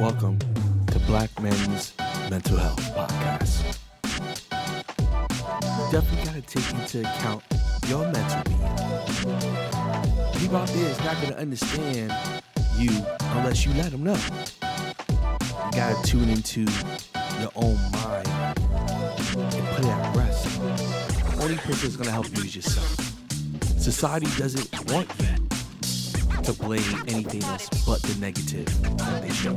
Welcome to Black Men's Mental Health Podcast. Definitely got to take into account your mental being. People out there is not going to understand you unless you let them know. You got to tune into your own mind and put it at rest. The only person that's going to help you is yourself. Society doesn't want you to blame anything else but the negative they show.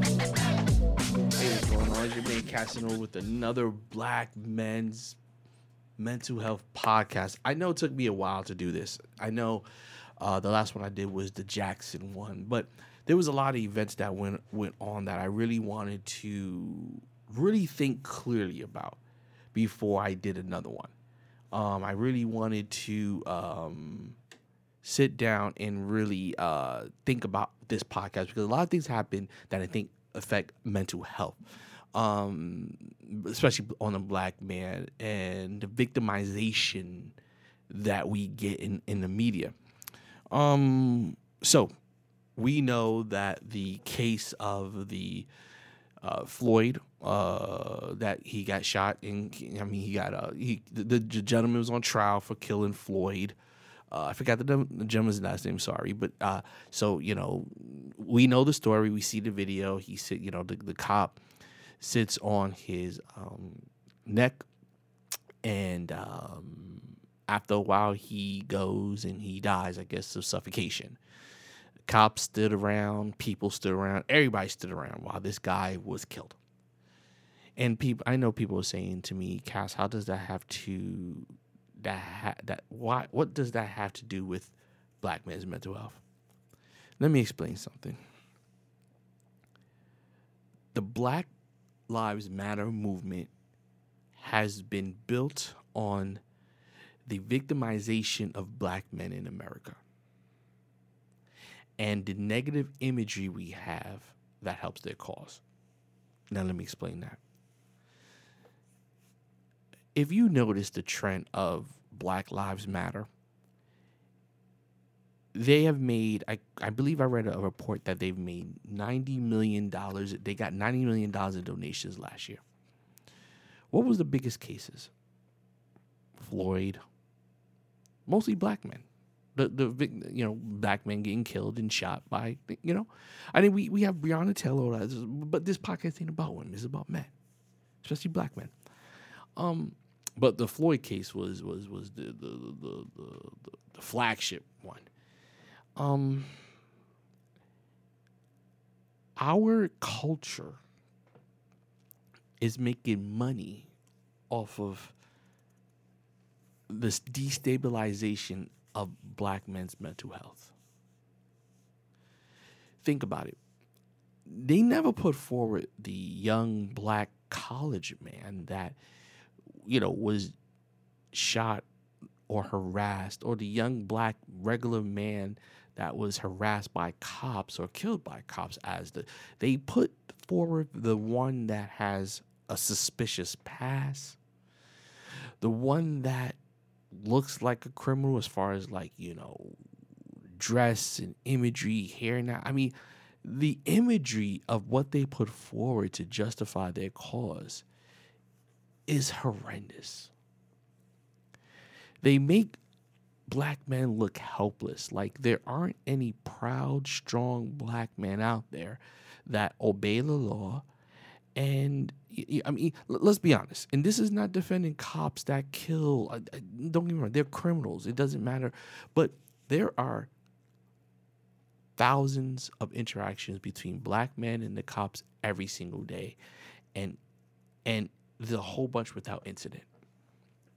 Hey, what's going on? It's your man Casanova with another Black Men's Mental Health Podcast. I know it took me a while to do this. I know uh, the last one I did was the Jaxn one, but there was a lot of events that went went on that I really wanted to really think clearly about before I did another one. Um, I really wanted to um, sit down and really uh, think about this podcast because a lot of things happen that I think affect mental health, um, especially on a black man and the victimization that we get in, in the media. Um, so we know that the case of the uh, Floyd uh, that he got shot and I mean, he got uh, he the, the gentleman was on trial for killing Floyd. Uh, I forgot the, the gentleman's last name. Sorry, but uh, so you know, we know the story. We see the video. He sit, you know, the, the cop sits on his um, neck, and um, after a while, he goes and he dies. I guess of suffocation. Cops stood around. People stood around. Everybody stood around while this guy was killed. And people, I know people are saying to me, Cass, how does that have to that ha- that why what does that have to do with black men's mental health? Let me explain something. The Black Lives Matter movement has been built on the victimization of black men in America and the negative imagery we have that helps their cause. Now, let me explain that. If you notice the trend of Black Lives Matter, they have made, I, I believe I read a report that they've made $90 million. They got $90 million in donations last year. What was the biggest cases? Floyd, mostly black men the the you know black men getting killed and shot by you know, I mean we we have Breonna Taylor, but this podcast ain't about women. It's about men, especially black men. Um, but the Floyd case was was was the the the the, the flagship one. Um, our culture is making money off of this destabilization of black men's mental health. Think about it. They never put forward the young black college man that, you know, was shot or harassed, or the young black regular man that was harassed by cops or killed by cops as the they put forward the one that has a suspicious past. The one that looks like a criminal as far as like you know dress and imagery hair now i mean the imagery of what they put forward to justify their cause is horrendous they make black men look helpless like there aren't any proud strong black men out there that obey the law and I mean, let's be honest. And this is not defending cops that kill. Uh, uh, don't get me wrong; they're criminals. It doesn't matter. But there are thousands of interactions between black men and the cops every single day, and and the whole bunch without incident.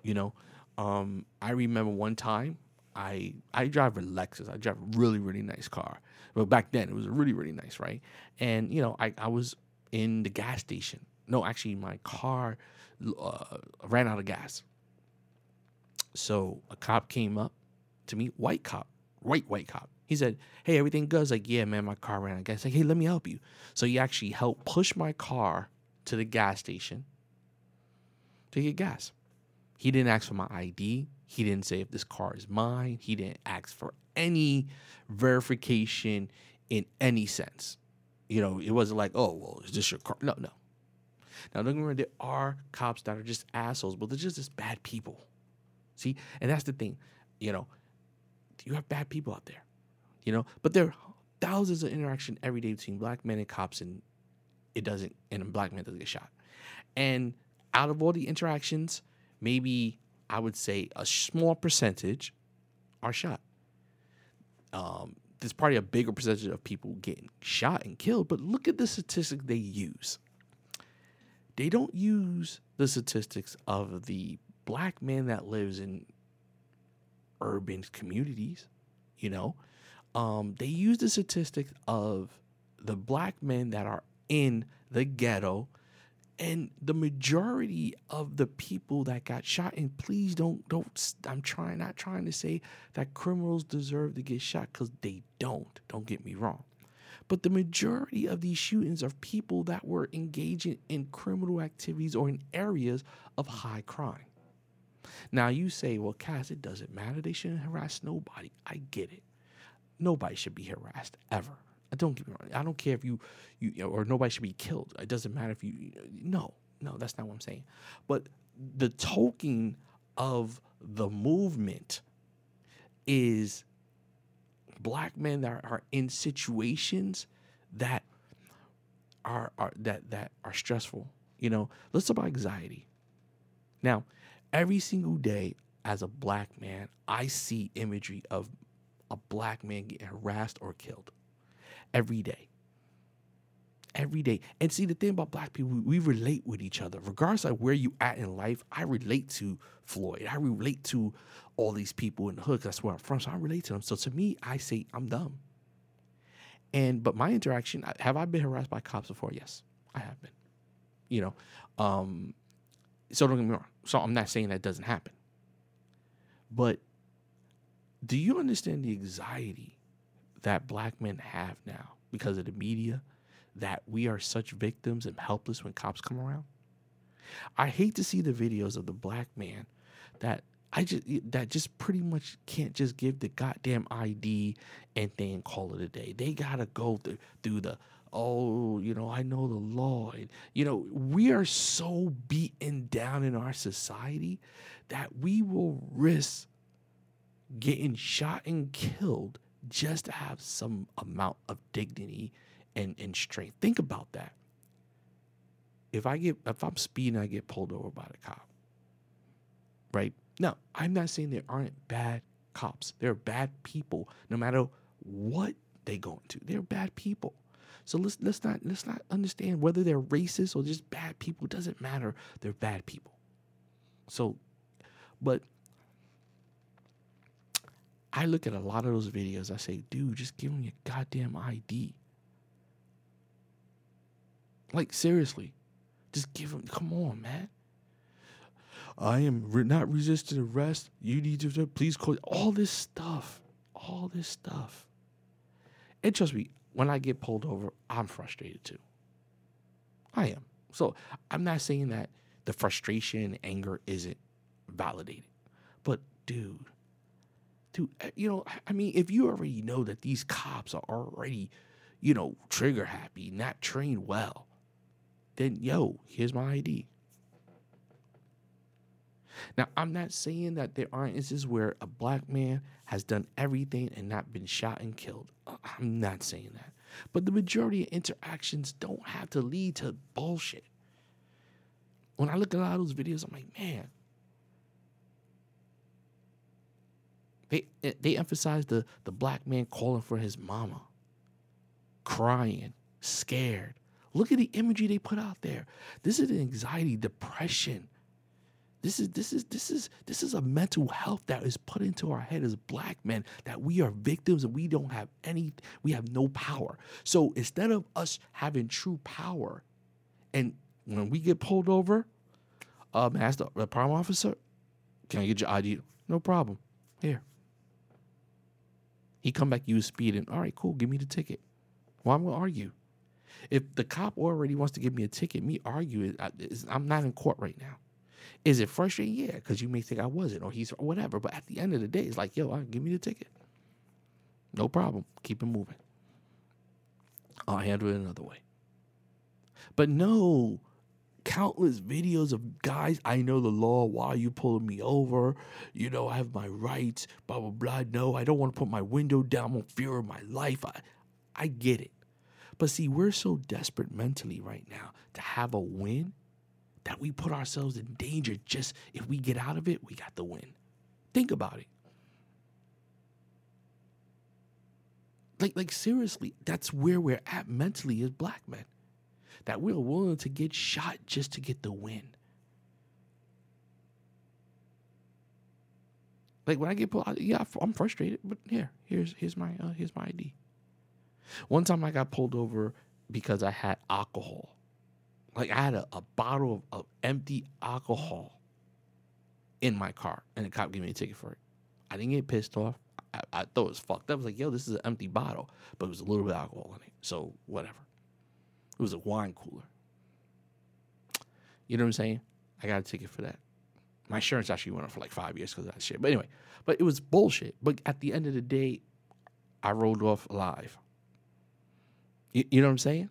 You know, um, I remember one time I I drive a Lexus. I drive a really really nice car. But back then it was really really nice, right? And you know, I I was in the gas station. No, actually, my car uh, ran out of gas. So a cop came up to me, white cop, white white cop. He said, "Hey, everything good?" I was like, "Yeah, man, my car ran out of gas." Like, "Hey, let me help you." So he actually helped push my car to the gas station to get gas. He didn't ask for my ID. He didn't say if this car is mine. He didn't ask for any verification in any sense. You know, it wasn't like, oh, well, is this your car? No, no. Now, don't wrong, there are cops that are just assholes, but they're just just bad people. See, and that's the thing. You know, you have bad people out there. You know, but there are thousands of interaction every day between black men and cops, and it doesn't, and a black man doesn't get shot. And out of all the interactions, maybe I would say a small percentage are shot. Um, there's probably a bigger percentage of people getting shot and killed, but look at the statistic they use. They don't use the statistics of the black man that lives in urban communities, you know. Um, they use the statistics of the black men that are in the ghetto and the majority of the people that got shot and please don't don't i'm trying not trying to say that criminals deserve to get shot because they don't don't get me wrong. But the majority of these shootings are people that were engaging in criminal activities or in areas of high crime. Now you say well cass it doesn't matter. They shouldn't harass nobody. I get it. Nobody should be harassed ever don't get me wrong. I don't care if you, you or nobody should be killed. It doesn't matter if you. No, no, that's not what I'm saying. But the token of the movement is black men that are in situations that are, are that that are stressful. You know, let's talk about anxiety. Now, every single day as a black man, I see imagery of a black man getting harassed or killed every day. Every day. And see, the thing about black people, we relate with each other. Regardless of where you at in life, I relate to Floyd. I relate to all these people in the hood. That's where I'm from. So I relate to them. So to me, I say I'm dumb. And but my interaction, have I been harassed by cops before? Yes, I have been. You know, um, so don't get me wrong. So I'm not saying that doesn't happen. But do you understand the anxiety that black men have now because of the media that we are such victims and helpless when cops come around. I hate to see the videos of the black man that I just that just pretty much can't just give the goddamn ID and then call it a day. They gotta go through, through the oh, you know, I know the law. And, you know, we are so beaten down in our society that we will risk getting shot and killed just to have some amount of dignity and, and strength. Think about that. If I get if I'm speeding, I get pulled over by the cop. Right? Now, I'm not saying there aren't bad cops. There are bad people, no matter what they go into. They're bad people. So let's let's not let's not understand whether they're racist or just bad people. It doesn't matter. They're bad people. So, but I look at a lot of those videos. I say, dude, just give me a goddamn ID. Like seriously, just give him. Come on, man. I am re- not resisting arrest. You need to please call all this stuff, all this stuff. And trust me, when I get pulled over, I'm frustrated too. I am. So I'm not saying that the frustration and anger isn't validated, but dude, eh, you know i mean if you already know that these cops are already you know trigger happy not trained well then yo here's my id now i'm not saying that there aren't instances where a black man has done everything and not been shot and killed. Uh, i'm not saying that. But the majority of interactions don't have to lead to bullshit. When i look at a lot of those videos i'm like man They they emphasize the the black man calling for his mama, crying, scared. Look at the imagery they put out there. This is anxiety, depression. This is this is this is this is a mental health that is put into our head as black men that we are victims and we don't have any we have no power. So instead of us having true power, and when we get pulled over, um, ask the, the prime officer, can I get your ID? No problem. Here. He come back, you speeding. All right, cool. Give me the ticket. Well, I'm gonna argue. If the cop already wants to give me a ticket, me argue it. I'm not in court right now. Is it frustrating? Yeah, because you may think I wasn't or he's or whatever. But at the end of the day, it's like, yo, give me the ticket. No problem. Keep it moving. I'll handle it another way. But no, countless videos of guys, I know the law. Why are you pulling me over? You know, I have my rights, blah, blah, blah. No, I don't want to put my window down. I'm fear of my life. I, I get it. But see, we're so desperate mentally right now to have a win that we put ourselves in danger just if we get out of it, we got the win. Think about it. Like, like seriously, that's where we're at mentally as black men. That we're willing to get shot just to get the win. Like when I get pulled, yeah, I'm frustrated. But here, here's here's my uh, here's my ID. One time I got pulled over because I had alcohol. Like I had a, a bottle of, of empty alcohol in my car, and the cop gave me a ticket for it. I didn't get pissed off. I, I thought it was fucked up. I was like, yo, this is an empty bottle, but it was a little bit of alcohol in it. So whatever. It was a wine cooler. You know what I'm saying? I got a ticket for that. My insurance actually went up for like five years because of that shit. But anyway, but it was bullshit. But at the end of the day, I rolled off alive. You, you know what I'm saying?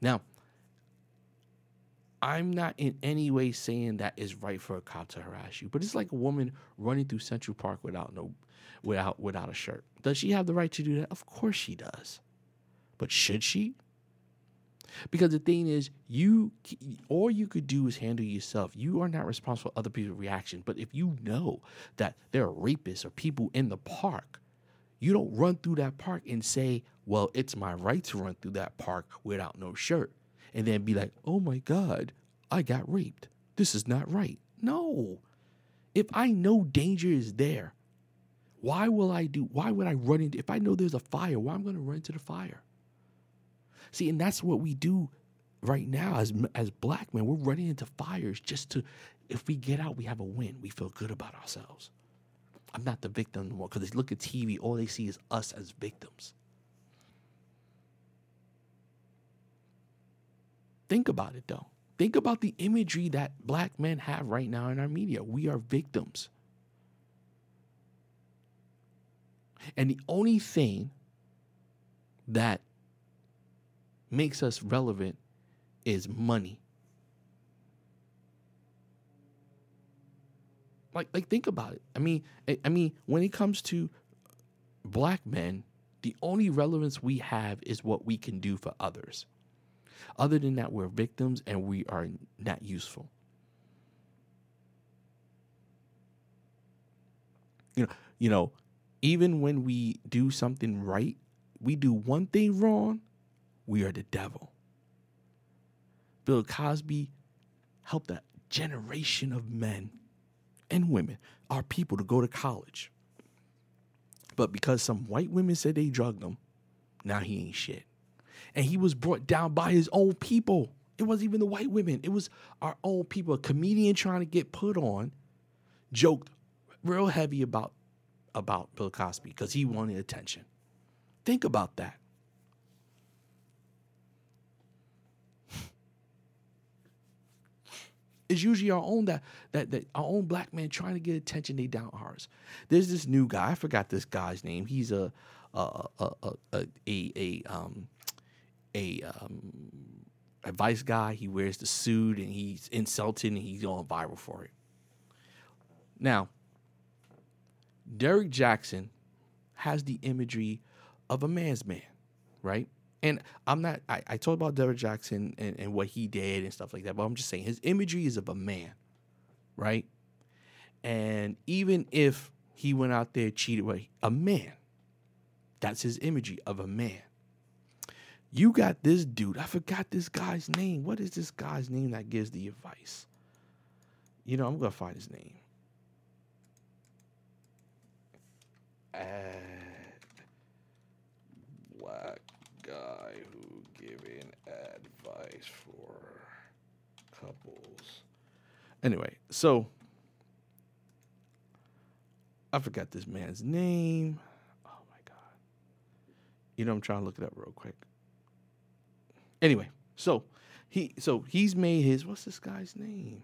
Now, I'm not in any way saying that is right for a cop to harass you, but it's like a woman running through Central Park without no without without a shirt. Does she have the right to do that? Of course she does. But should she? Because the thing is, you all you could do is handle yourself. You are not responsible for other people's reaction. But if you know that there are rapists or people in the park, you don't run through that park and say, "Well, it's my right to run through that park without no shirt," and then be like, "Oh my God, I got raped. This is not right." No. If I know danger is there, why will I do? Why would I run into? If I know there's a fire, why am I going to run into the fire? See, and that's what we do right now as as black men. We're running into fires just to, if we get out, we have a win. We feel good about ourselves. I'm not the victim anymore because they look at TV, all they see is us as victims. Think about it though. Think about the imagery that black men have right now in our media. We are victims. And the only thing that makes us relevant is money. Like like think about it. I mean I mean when it comes to black men, the only relevance we have is what we can do for others. Other than that, we're victims and we are not useful. You know, you know, even when we do something right, we do one thing wrong we are the devil. Bill Cosby helped a generation of men and women, our people, to go to college. But because some white women said they drugged him, now he ain't shit. And he was brought down by his own people. It wasn't even the white women, it was our own people. A comedian trying to get put on joked real heavy about about Bill Cosby because he wanted attention. Think about that. It's usually our own that that, that our own black man trying to get attention. They down ours. There's this new guy. I forgot this guy's name. He's a a a a a, a um a um advice guy. He wears the suit and he's insulting and he's going viral for it. Now, Derrick Jaxn has the imagery of a man's man, right? And I'm not, I, I talked about Derrick Jaxn and, and what he did and stuff like that, but I'm just saying his imagery is of a man, right? And even if he went out there cheated with a man, that's his imagery of a man. You got this dude, I forgot this guy's name. What is this guy's name that gives the advice? You know, I'm going to find his name. Uh, Ad Black guy who giving advice for couples. Anyway, so I forgot this man's name. Oh my god. You know I'm trying to look it up real quick. Anyway, so he so he's made his what's this guy's name?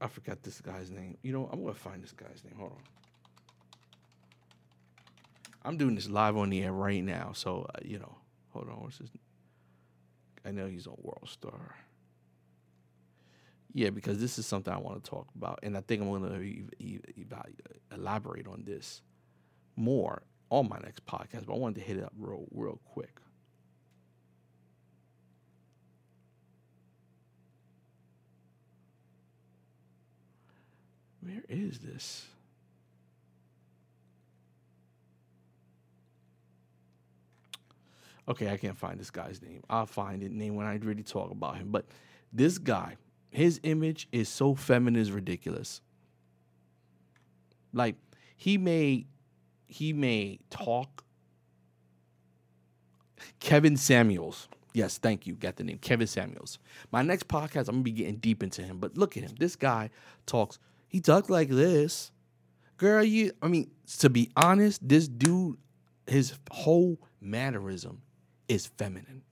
I forgot this guy's name. You know, I'm gonna find this guy's name. Hold on. I'm doing this live on the air right now, so uh, you know. Hold on, what's his? I know he's a World Star. Yeah, because this is something I want to talk about, and I think I'm e- elaborate on this more on my next podcast. But I wanted to hit it up real, real quick. Where is this? Okay, I can't find this guy's name. I'll find it name when I really talk about him. But this guy, his image is so feminine, is ridiculous. Like he may he may talk. Kevin Samuels. Yes, thank you. Got the name Kevin Samuels. My next podcast, I'm gonna be getting deep into him. But look at him. This guy talks. He talks like this. Girl, you. I mean, to be honest, this dude, his whole mannerism is feminine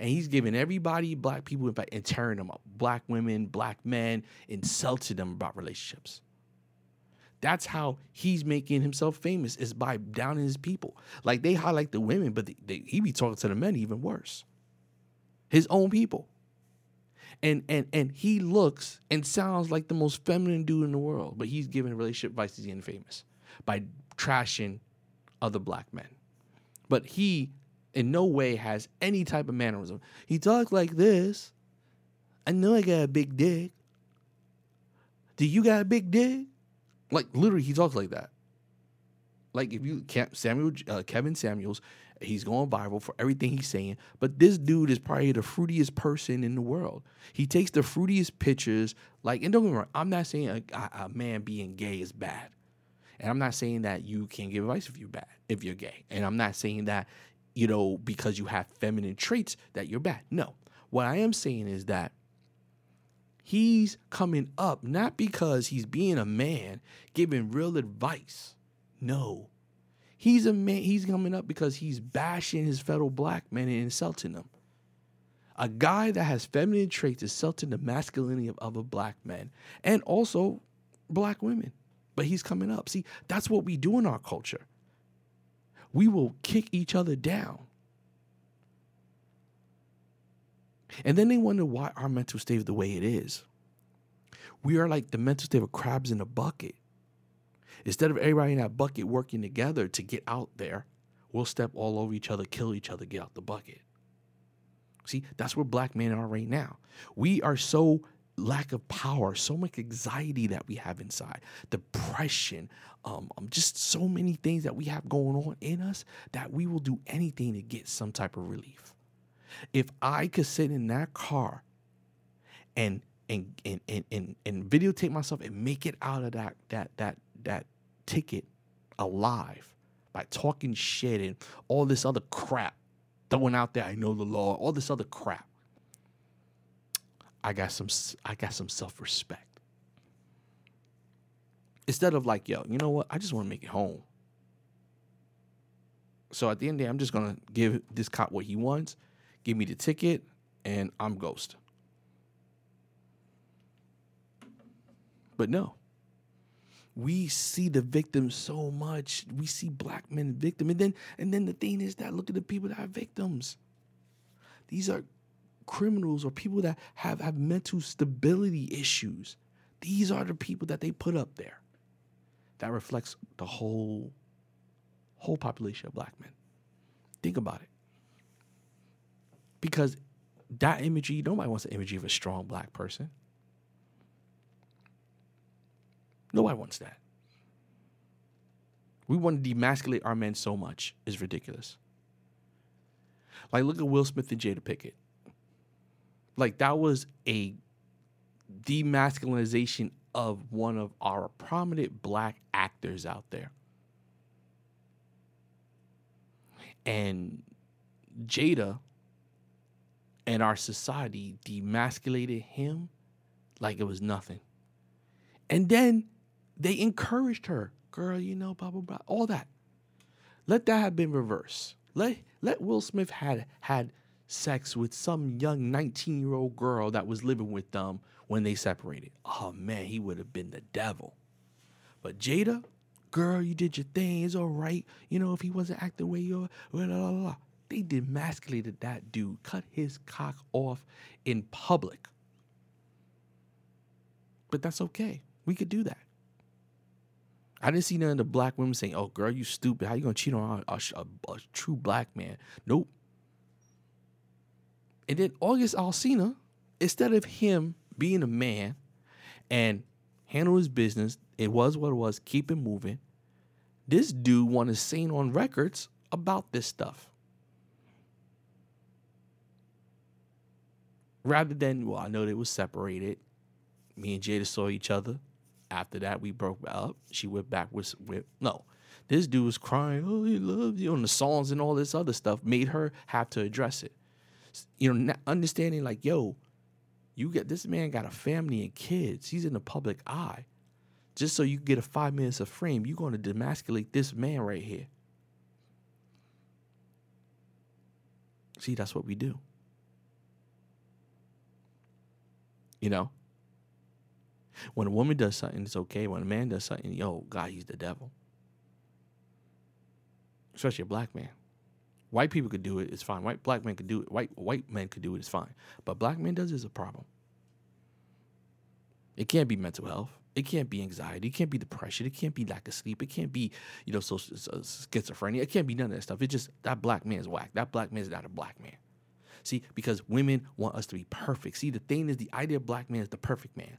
and he's giving everybody, black people, in and tearing them up. Black women, black men, insulting them about relationships. That's how he's making himself famous is by downing his people. Like they highlight the women, but they, they, he be talking to the men even worse. His own people. And and and he looks and sounds like the most feminine dude in the world, but he's giving relationship advice. He's getting famous by trashing other black men. But he in no way has any type of mannerism. He talks like this. I know I got a big dick. Do you got a big dick? Like literally, he talks like that. Like if you can't Samuel uh, Kevin Samuels, he's going viral for everything he's saying. But this dude is probably the fruitiest person in the world. He takes the fruitiest pictures. Like and don't get me wrong, I'm not saying a, a man being gay is bad. And I'm not saying that you can't give advice if you're bad, if you're gay. And I'm not saying that you know, because you have feminine traits that you're bad. No. What I am saying is that he's coming up not because he's being a man giving real advice. No. He's a man he's coming up because he's bashing his fellow black men and insulting them. A guy that has feminine traits is insulting the masculinity of other black men and also black women. But he's coming up. See, that's what we do in our culture we will kick each other down. And then they wonder why our mental state is the way it is. We are like the mental state of crabs in a bucket. Instead of everybody in that bucket working together to get out there, we'll step all over each other, kill each other, get out the bucket. See, that's where black men are right now. We are so lack of power, so much anxiety that we have inside, depression, um, um, just so many things that we have going on in us that we will do anything to get some type of relief. If I could sit in that car and and and and and, and videotape myself and make it out of that that that that ticket alive by talking shit and all this other crap throwing out there, I know the law, all this other crap I got some I got some self-respect. Instead of like, yo, you know what? I just want to make it home. So at the end of the day, I'm just gonna give this cop what he wants, give me the ticket, and I'm ghost. But no. We see the victim so much. We see black men victim. And then and then the thing is that look at the people that are victims. These are criminals or people that have, have mental stability issues. These are the people that they put up there. That reflects the whole whole population of black men. Think about it. Because that imagery, nobody wants the imagery of a strong black person. Nobody wants that. We want to demasculate our men so much is ridiculous. Like look at Will Smith and Jada Pinkett. Like that was a demasculinization of one of our prominent black actors out there. And Jada and our society demasculated him like it was nothing. And then they encouraged her, girl, you know, blah, blah, blah, all that. Let that have been reversed. Let let Will Smith had had sex with some young 19 year old girl that was living with them when they separated. Oh man, he would have been the devil. But Jada, girl, you did your thing. It's all right. You know, if he wasn't acting the way blah, blah. they demasculated that dude, cut his cock off in public. But that's okay. We could do that. I didn't see none of the black women saying, "Oh, girl, you stupid. How you gonna cheat on a, a, a, a true black man?" Nope. And then August Alsina, instead of him being a man and handle his business, it was what it was, keep it moving. This dude wanted sing on records about this stuff. Rather than, well, I know they was separated. Me and Jada saw each other. After that, we broke up. She went back with, with no. This dude was crying, oh, he loves you, and the songs and all this other stuff made her have to address it. You know, understanding like, yo, you get this man got a family and kids. He's in the public eye. Just so you get a five minutes of fame, you're going to demasculate this man right here. See, that's what we do. You know? When a woman does something, it's okay. When a man does something, yo, God, he's the devil. Especially a black man. White people could do it, it's fine. White black men could do it. White white men could do it, it's fine. But black men does is a problem. It can't be mental health. It can't be anxiety. It can't be depression. It can't be lack of sleep. It can't be, you know, so, so schizophrenia. It can't be none of that stuff. It just that black man is whack. That black man is not a black man. See, because women want us to be perfect. See, the thing is, the idea of black man is the perfect man.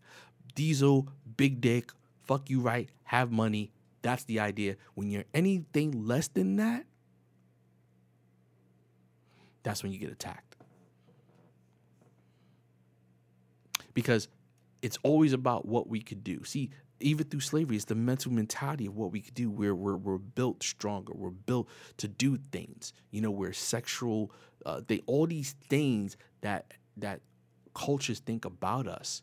Diesel, big dick, fuck you right, have money. That's the idea. When you're anything less than that, that's when you get attacked. Because it's always about what we could do. See, even through slavery, it's the mental mentality of what we could do. Where we're, we're built stronger. We're built to do things. You know, we're sexual. Uh, they all these things that that cultures think about us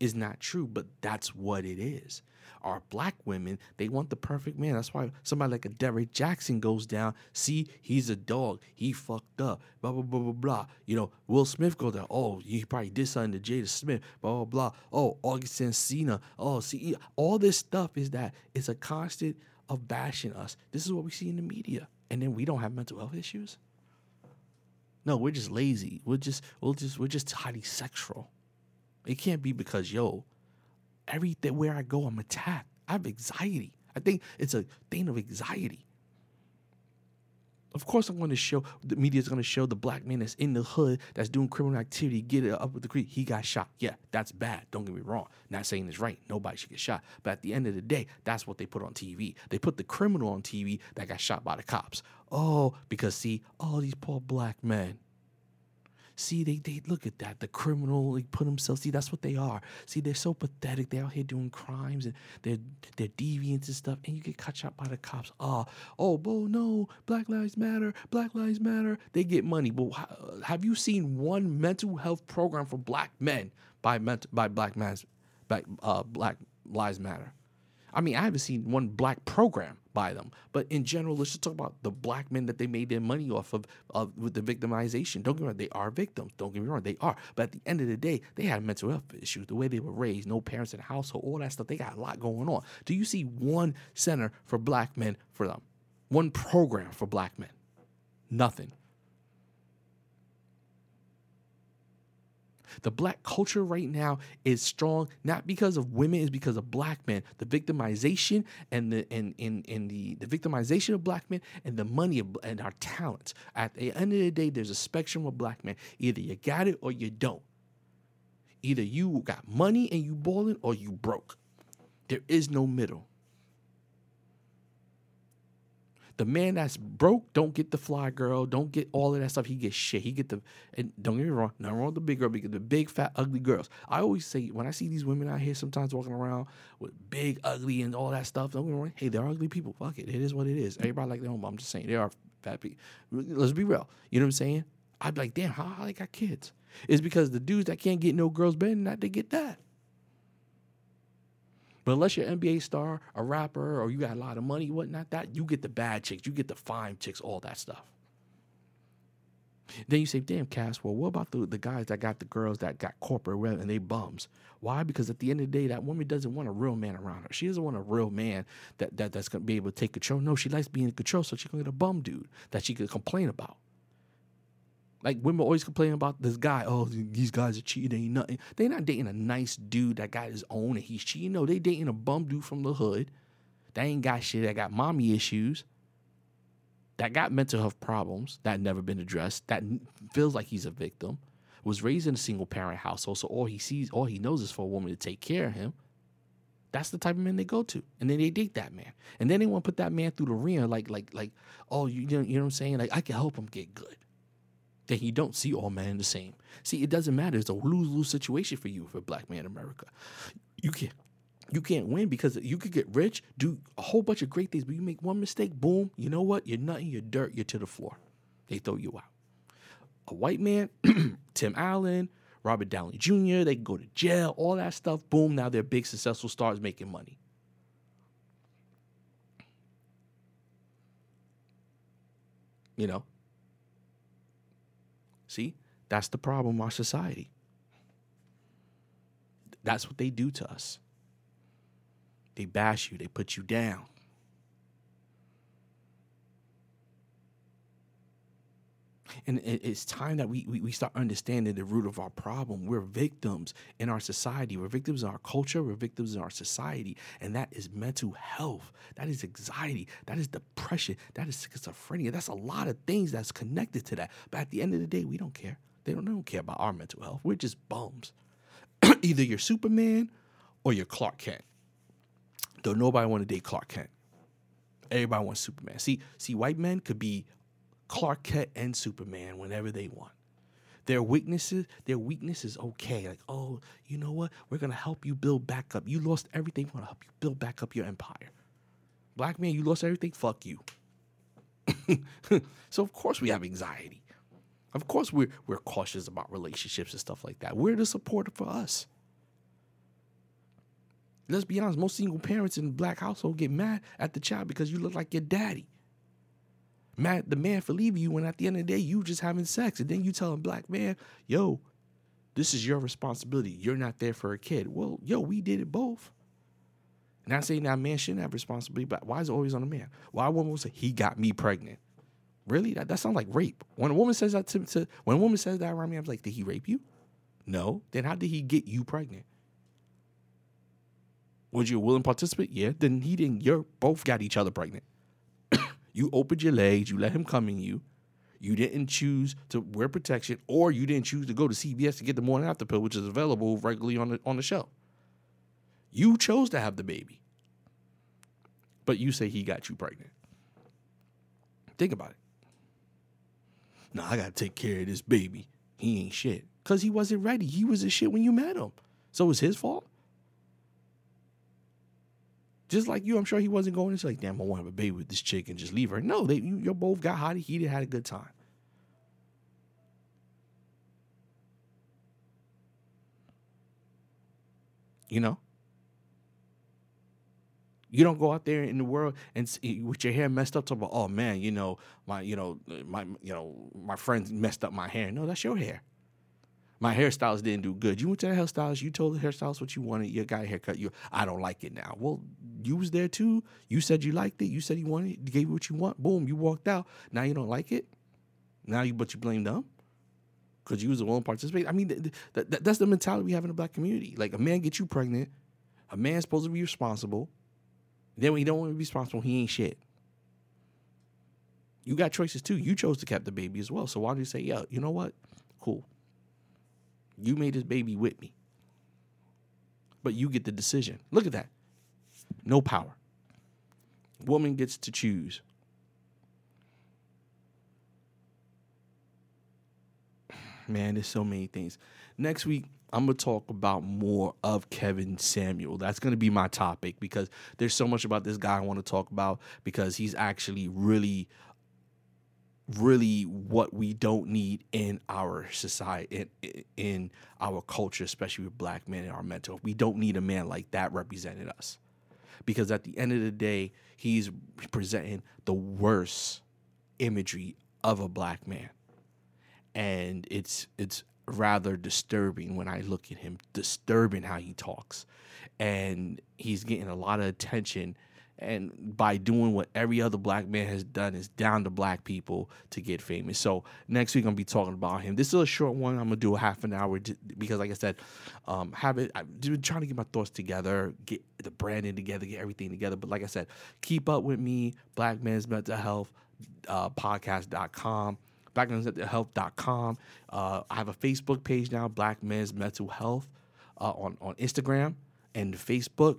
is not true, but that's what it is. Our black women, they want the perfect man. That's why somebody like a Derrick Jaxn goes down. See, he's a dog. He fucked up. Blah blah blah blah blah. You know, Will Smith goes down. Oh, he probably did something to Jada Smith. Blah blah blah. Oh, August Alsina. Oh, see, all this stuff is that it's a constant of bashing us. This is what we see in the media, and then we don't have mental health issues. No, we're just lazy. We're just we're just we're just highly sexual. It can't be because yo, everything where I go, I'm attacked. I have anxiety. I think it's a thing of anxiety. Of course, I'm going to show the media is going to show the black man that's in the hood that's doing criminal activity, get it up with the creek. He got shot. Yeah, that's bad. Don't get me wrong. Not saying it's right. Nobody should get shot. But at the end of the day, that's what they put on TV. They put the criminal on TV that got shot by the cops. Oh, because see, all these poor black men See, they, they look at that. The criminal, they put themselves, see, that's what they are. See, they're so pathetic. They're out here doing crimes and they're they're deviants and stuff, and you get cut shot by the cops. Oh, oh, bo, no, Black Lives Matter, Black Lives Matter. They get money. But have you seen one mental health program for black men by ment- by Black Man's by uh, Black Lives Matter? I mean, I haven't seen one black program by them. But in general, let's just talk about the black men that they made their money off of, of with the victimization. Don't get me wrong, they are victims. Don't get me wrong, they are. But at the end of the day, they had mental health issues, the way they were raised, no parents in the household, all that stuff. They got a lot going on. Do you see one center for black men for them? One program for black men? Nothing. The black culture right now is strong not because of women, it's because of black men. The victimization and the and, and, and the, the victimization of black men and the money of, and our talents. At the end of the day, there's a spectrum of black men. Either you got it or you don't. Either you got money and you balling or you broke. There is no middle. The man that's broke don't get the fly girl, don't get all of that stuff. He gets shit. He get the and don't get me wrong, nothing wrong with the big girl, because the big fat ugly girls. I always say when I see these women out here sometimes walking around with big ugly and all that stuff, don't get me wrong. Hey, they're ugly people. Fuck it. It is what it is. Everybody like their own. I'm just saying they are fat people. Let's be real. You know what I'm saying? I'd be like, damn, how, how they got kids? It's because the dudes that can't get no girls better than that, they get that. But unless you're an NBA star, a rapper, or you got a lot of money, whatnot, that you get the bad chicks, you get the fine chicks, all that stuff. Then you say, damn, Cass, well, what about the, the guys that got the girls that got corporate and they bums? Why? Because at the end of the day, that woman doesn't want a real man around her. She doesn't want a real man that, that that's gonna be able to take control. No, she likes being in control, so she's gonna get a bum dude that she could complain about. Like women always complain about this guy. Oh, these guys are cheating. They ain't nothing. They not dating a nice dude that got his own and he's cheating. No, they dating a bum dude from the hood. That ain't got shit. That got mommy issues that got mental health problems that never been addressed, that feels like he's a victim, was raised in a single parent household, so all he sees, all he knows is for a woman to take care of him. That's the type of man they go to, and then they date that man, and then they want to put that man through the ringer, like, like, like, oh, you, you know, you know what I'm saying? Like, I can help him get good. Then you don't see all men the same. See, it doesn't matter. It's a lose lose situation for you for Black man America. You can't you can't win because you could get rich, do a whole bunch of great things, but you make one mistake, boom, you know what? You're nothing, you're dirt, you're to the floor. They throw you out. A white man, Tim Allen, Robert Downey Jr., they go to jail, all that stuff, boom, now they're big, successful stars making money. You know? See, that's the problem our society. That's what they do to us. They bash you, they put you down. And it's time that we, we, we start understanding the root of our problem. We're victims in our society. We're victims in our culture. We're victims in our society. And that is mental health. That is anxiety. That is depression. That is schizophrenia. That's a lot of things that's connected to that. But at the end of the day, we don't care. They don't, they don't care about our mental health. We're just bums. Either you're Superman or you're Clark Kent. Don't nobody want to date Clark Kent. Everybody wants Superman. See, see, white men could be Clark Kent and Superman whenever they want. Their weaknesses, their weakness is okay. Like, oh, you know what? We're gonna help you build back up. You lost everything. We're gonna help you build back up your empire. Black man, you lost everything. Fuck you. so of course we have anxiety. Of course we're we're cautious about relationships and stuff like that. We're the supporter for us. Let's be honest, most single parents in black household get mad at the child because you look like your daddy. The man for leaving you when at the end of the day you just having sex. And then you tell a black man, yo, this is your responsibility. You're not there for a kid. Well, yo, we did it both. Not saying that man shouldn't have responsibility, but why is it always on the man? Why a woman will say, he got me pregnant? Really? That, that sounds like rape. When a woman says that to, to when a woman says that around me, I'm like, did he rape you? No. Then how did he get you pregnant? Was you a willing participant? Yeah. Then he didn't. you're both got each other pregnant. You opened your legs. You let him come in you. You didn't choose to wear protection, or you didn't choose to go to CVS to get the morning after pill, which is available regularly on the on the shelf. You chose to have the baby, but you say he got you pregnant. Think about it. Now I gotta take care of this baby. He ain't shit because he wasn't ready. He was a shit when you met him, so it's his fault. Just like you, I'm sure he wasn't going. It's like, damn, I want to have a baby with this chick and just leave her. No, they you, you both got hot, heated, had a good time. You know, you don't go out there in the world and see, with your hair messed up. Talk about, oh man, you know my, you know my, you know my friends messed up my hair. No, that's your hair my hairstylist didn't do good. You went to the hairstylist, you told the hairstylist what you wanted, you got a haircut, you I don't like it now. Well, you was there too. You said you liked it. You said you wanted it, gave you what you want. Boom, you walked out. Now you don't like it. Now you but you blame them because you was the one participate. I mean, th- th- th- that's the mentality we have in the black community. Like a man gets you pregnant, a man's supposed to be responsible. Then when he don't want to be responsible, he ain't shit. You got choices too. You chose to keep the baby as well. So why do you say, yeah, you know what? Cool. You made this baby with me. But you get the decision. Look at that. No power. Woman gets to choose. Man, there's so many things. Next week, I'm to talk about more of Kevin Samuel. That's to be my topic because there's so much about this guy I want to talk about because he's actually really really what we don't need in our society in, in our culture especially with black men in our mental. We don't need a man like that representing us. Because at the end of the day he's presenting the worst imagery of a black man. And it's it's rather disturbing when I look at him. Disturbing how he talks, and he's getting a lot of attention and by doing what every other black man has done is down to black people to get famous. So next week I'm gonna be talking about him. This is a short one. I'm gonna do a half an hour because, like I said, um, have it. I've been trying to get my thoughts together, get the branding together, get everything together. But like I said, keep up with me. Black Men's Mental Health uh, Podcast.com. BlackMen'sMentalHealth.com. Uh, I have a Facebook page now, Black Men's Mental Health, uh, on on Instagram and Facebook.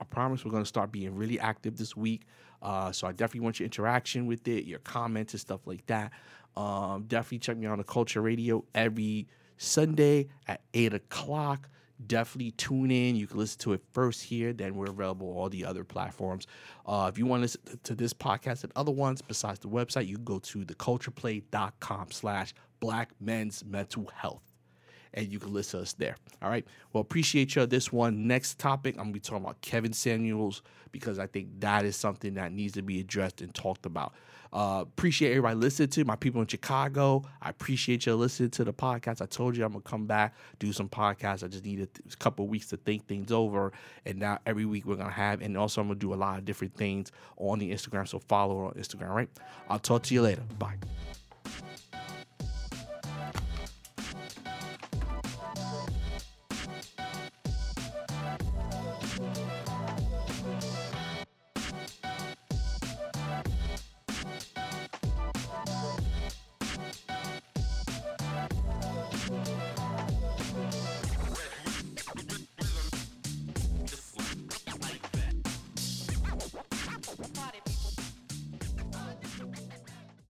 I promise we're going to start being really active this week. Uh, so I definitely want your interaction with it, your comments and stuff like that. Um, definitely check me out on the Culture Radio every Sunday at eight o'clock. Definitely tune in. You can listen to it first here. Then we're available on all the other platforms. Uh, if you want to listen to this podcast and other ones besides the website, you can go to thecultureplay.com slash black men's mental health and you can listen to us there. All right. Well, appreciate you. This one next topic, I'm gonna be talking about Kevin Samuels because I think that is something that needs to be addressed and talked about. Uh, appreciate everybody listening to my people in Chicago. I appreciate you listening to the podcast. I told you I'm gonna come back, do some podcasts. I just needed a couple weeks to think things over, and now every week we're gonna have. And also I'm gonna do a lot of different things on the Instagram. So follow on Instagram. Right. I'll talk to you later. Bye.